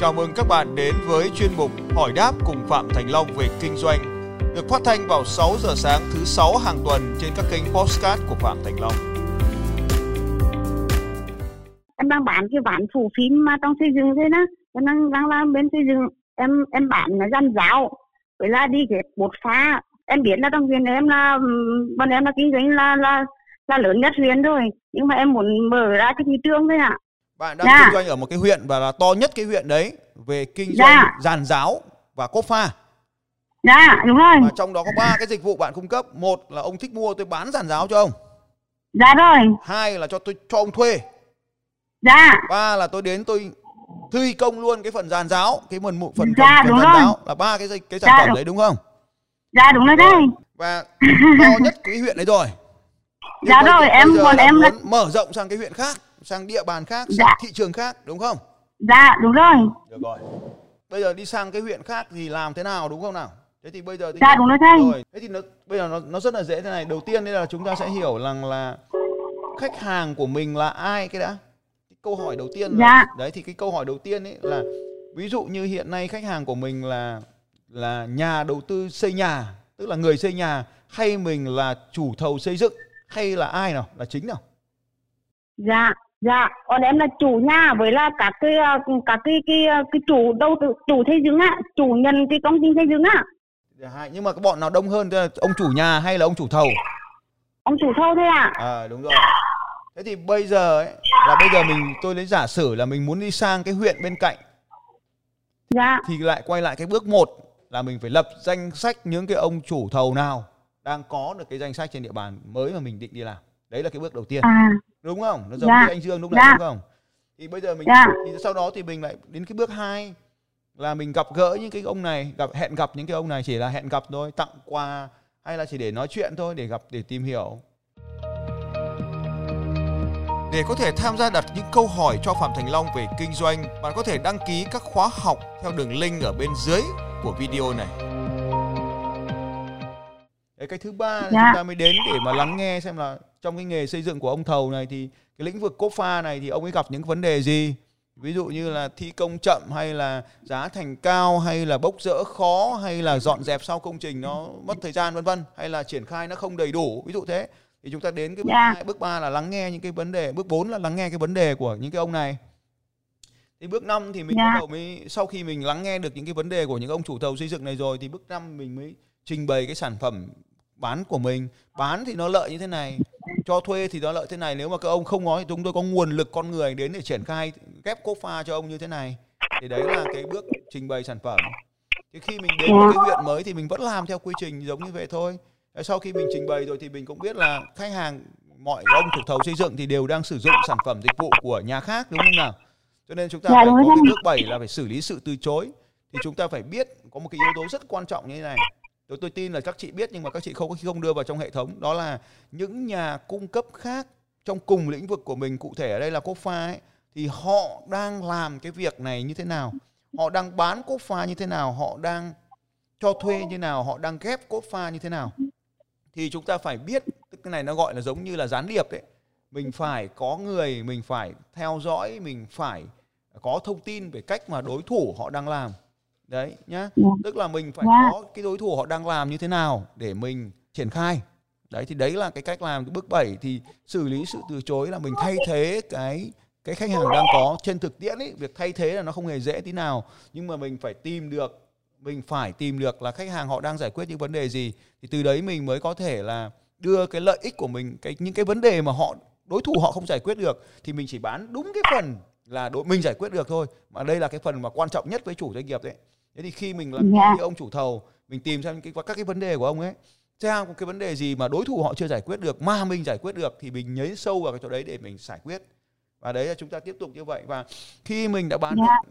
Chào mừng các bạn đến với chuyên mục Hỏi đáp cùng Phạm Thành Long về kinh doanh, được phát thanh vào 6 giờ sáng thứ 6 hàng tuần trên các kênh podcast của Phạm Thành Long. em đang bán cái bản phủ phím mà trong xây dựng thế đó. Em đang đang làm bên xây dựng. Em em bán là dân giáo với là đi ghép bột phá. em biết là trong huyện em là, bọn em là kinh doanh là là là lớn nhất huyện rồi nhưng mà em muốn mở ra cái thị trường thôi ạ. Bạn đang Dạ. kinh doanh ở một cái huyện và là to nhất cái huyện đấy về kinh doanh Dạ. giàn giáo và cốp pha. dạ đúng rồi Và trong đó có ba cái dịch vụ bạn cung cấp. Một là ông thích mua tôi bán giàn giáo cho ông. dạ rồi Hai là cho tôi cho ông thuê. dạ Ba là tôi đến tôi thi công luôn cái phần giàn giáo, cái phần mụ- phần Dạ, phần đúng giàn rồi. giáo là ba cái cái sản Dạ, phẩm đúng. đấy đúng không? dạ đúng rồi đấy Và to nhất cái huyện đấy rồi. Dạ bây- rồi, em- giờ còn là em là- muốn mở rộng sang cái huyện khác, sang địa bàn khác, sang Dạ. thị trường khác đúng không? dạ đúng rồi Được rồi. Bây giờ đi sang cái huyện khác thì làm thế nào đúng không nào? Thế thì bây giờ thì Dạ, đúng rồi thầy. Rồi, thế thì nó bây giờ nó nó rất là dễ thế này. Đầu tiên đây là chúng ta sẽ hiểu rằng là khách hàng của mình là ai cái đã. Cái câu hỏi đầu tiên là Dạ. đấy thì cái câu hỏi đầu tiên ấy là ví dụ như hiện nay khách hàng của mình là là nhà đầu tư xây nhà, tức là người xây nhà hay mình là chủ thầu xây dựng hay là ai nào là chính nào? dạ dạ còn em là chủ nhà với là các cái ờ, các cái cái ờ, cái chủ đầu tư chủ xây dựng á chủ nhận cái công ty xây dựng á Dạ, nhưng mà cái bọn nào đông hơn là ông chủ nhà hay là ông chủ thầu? ông chủ thâu thôi ạ À đúng rồi. Thế thì bây giờ ấy là bây giờ mình tôi lấy giả sử là mình muốn đi sang cái huyện bên cạnh dạ thì lại quay lại cái bước một là mình phải lập danh sách những cái ông chủ thầu nào đang có được cái danh sách trên địa bàn mới mà mình định đi làm. Đấy là cái bước đầu tiên. à Đúng không? Nó giống Dạ. như anh Dương lúc nãy Dạ. đúng không? Thì bây giờ mình Dạ. thì sau đó thì mình lại đến cái bước 2 là mình gặp gỡ những cái ông này, gặp hẹn gặp những cái ông này chỉ là hẹn gặp thôi, tặng quà hay là chỉ để nói chuyện thôi để gặp để tìm hiểu. Để có thể tham gia đặt những câu hỏi cho Phạm Thành Long về kinh doanh, bạn có thể đăng ký các khóa học theo đường link ở bên dưới của video này. Đấy, cái thứ ba là Dạ. chúng ta mới đến để mà lắng nghe xem là trong cái nghề xây dựng của ông thầu này thì cái lĩnh vực cốp pha này thì ông ấy gặp những vấn đề gì? Ví dụ như là thi công chậm hay là giá thành cao hay là bốc rỡ khó hay là dọn dẹp sau công trình nó mất thời gian vân vân hay là triển khai nó không đầy đủ ví dụ thế thì chúng ta đến cái bước Dạ. hai, bước 3 là lắng nghe những cái vấn đề bước 4 là lắng nghe cái vấn đề của những cái ông này thì bước 5 thì mình Dạ. bắt đầu mới sau khi mình lắng nghe được những cái vấn đề của những ông chủ thầu xây dựng này rồi thì bước 5 mình mới trình bày cái sản phẩm bán của mình. Bán thì nó lợi như thế này cho thuê thì nó lợi thế này. Nếu mà các ông không nói thì chúng tôi có nguồn lực con người đến để triển khai ghép cốp pha cho ông như thế này. Thì đấy là cái bước trình bày sản phẩm. Thì khi mình đến một cái huyện mới thì mình vẫn làm theo quy trình giống như vậy thôi. Sau khi mình trình bày rồi thì mình cũng biết là khách hàng mọi ông chủ thầu xây dựng thì đều đang sử dụng sản phẩm dịch vụ của nhà khác đúng không nào? Cho nên chúng ta Dạ, phải có cái bước 7 là phải xử lý sự từ chối. Thì chúng ta phải biết có một cái yếu tố rất quan trọng như thế này tôi tôi tin là các chị biết nhưng mà các chị không có không đưa vào trong hệ thống. Đó là những nhà cung cấp khác trong cùng lĩnh vực của mình, cụ thể ở đây là cốt pha ấy, thì họ đang làm cái việc này như thế nào? Họ đang bán cốt pha như thế nào? Họ đang cho thuê như nào? Họ đang ghép cốt pha như thế nào? Thì chúng ta phải biết, tức cái này nó gọi là giống như là gián điệp đấy mình phải có người, mình phải theo dõi, mình phải có thông tin về cách mà đối thủ họ đang làm đấy nhá. Dạ. tức là mình phải Dạ. có cái đối thủ họ đang làm như thế nào để mình triển khai. Đấy thì đấy là cái cách làm. Cái bước 7 thì xử lý sự từ chối là mình thay thế cái cái khách hàng đang có. Trên thực tiễn ấy việc thay thế là nó không hề dễ tí nào. Nhưng mà mình phải tìm được mình phải tìm được là khách hàng họ đang giải quyết những vấn đề gì. Thì từ đấy mình mới có thể là đưa cái lợi ích của mình cái những cái vấn đề mà họ đối thủ họ không giải quyết được thì mình chỉ bán đúng cái phần là đối mình giải quyết được thôi. Mà đây là cái phần mà quan trọng nhất với chủ doanh nghiệp đấy thế thì khi mình là Dạ. như ông chủ thầu mình tìm xem cái các cái vấn đề của ông ấy xem có cái vấn đề gì mà đối thủ họ chưa giải quyết được mà mình giải quyết được thì mình nhấy sâu vào cái chỗ đấy để mình giải quyết. Và đấy là chúng ta tiếp tục như vậy. Và khi mình đã bán Dạ. được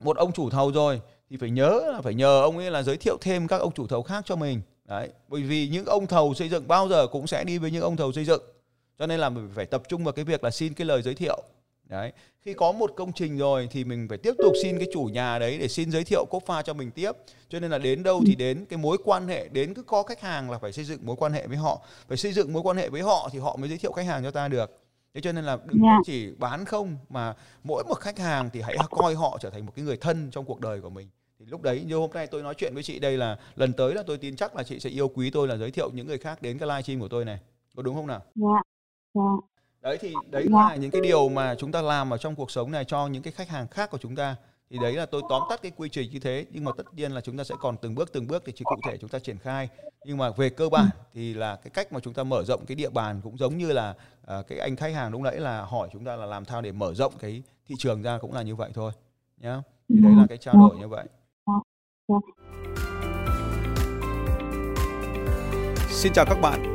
một ông chủ thầu rồi thì phải nhớ là phải nhờ ông ấy là giới thiệu thêm các ông chủ thầu khác cho mình. Đấy bởi vì những ông thầu xây dựng bao giờ cũng sẽ đi với những ông thầu xây dựng. Cho nên là mình phải tập trung vào cái việc là xin cái lời giới thiệu đấy khi có một công trình rồi thì mình phải tiếp tục xin cái chủ nhà đấy để xin giới thiệu cốp pha cho mình tiếp cho nên là đến đâu thì đến cái mối quan hệ đến cứ có khách hàng là phải xây dựng mối quan hệ với họ phải xây dựng mối quan hệ với họ thì họ mới giới thiệu khách hàng cho ta được thế cho nên là đừng yeah. Dạ. chỉ bán không mà mỗi một khách hàng thì hãy coi họ trở thành một cái người thân trong cuộc đời của mình thì lúc đấy như hôm nay tôi nói chuyện với chị đây là lần tới là tôi tin chắc là chị sẽ yêu quý tôi là giới thiệu những người khác đến cái livestream của tôi này có đúng không nào? Dạ. Yeah. Dạ. Yeah. Đấy thì đấy là những cái điều mà chúng ta làm ở trong cuộc sống này cho những cái khách hàng khác của chúng ta. Thì đấy là tôi tóm tắt cái quy trình như thế nhưng mà tất nhiên là chúng ta sẽ còn từng bước từng bước thì chỉ cụ thể chúng ta triển khai. Nhưng mà về cơ bản thì là cái cách mà chúng ta mở rộng cái địa bàn cũng giống như là uh, cái anh khách hàng lúc nãy là hỏi chúng ta là làm sao để mở rộng cái thị trường ra cũng là như vậy thôi nhá. Thì đấy là cái trao đổi như vậy. Xin chào các bạn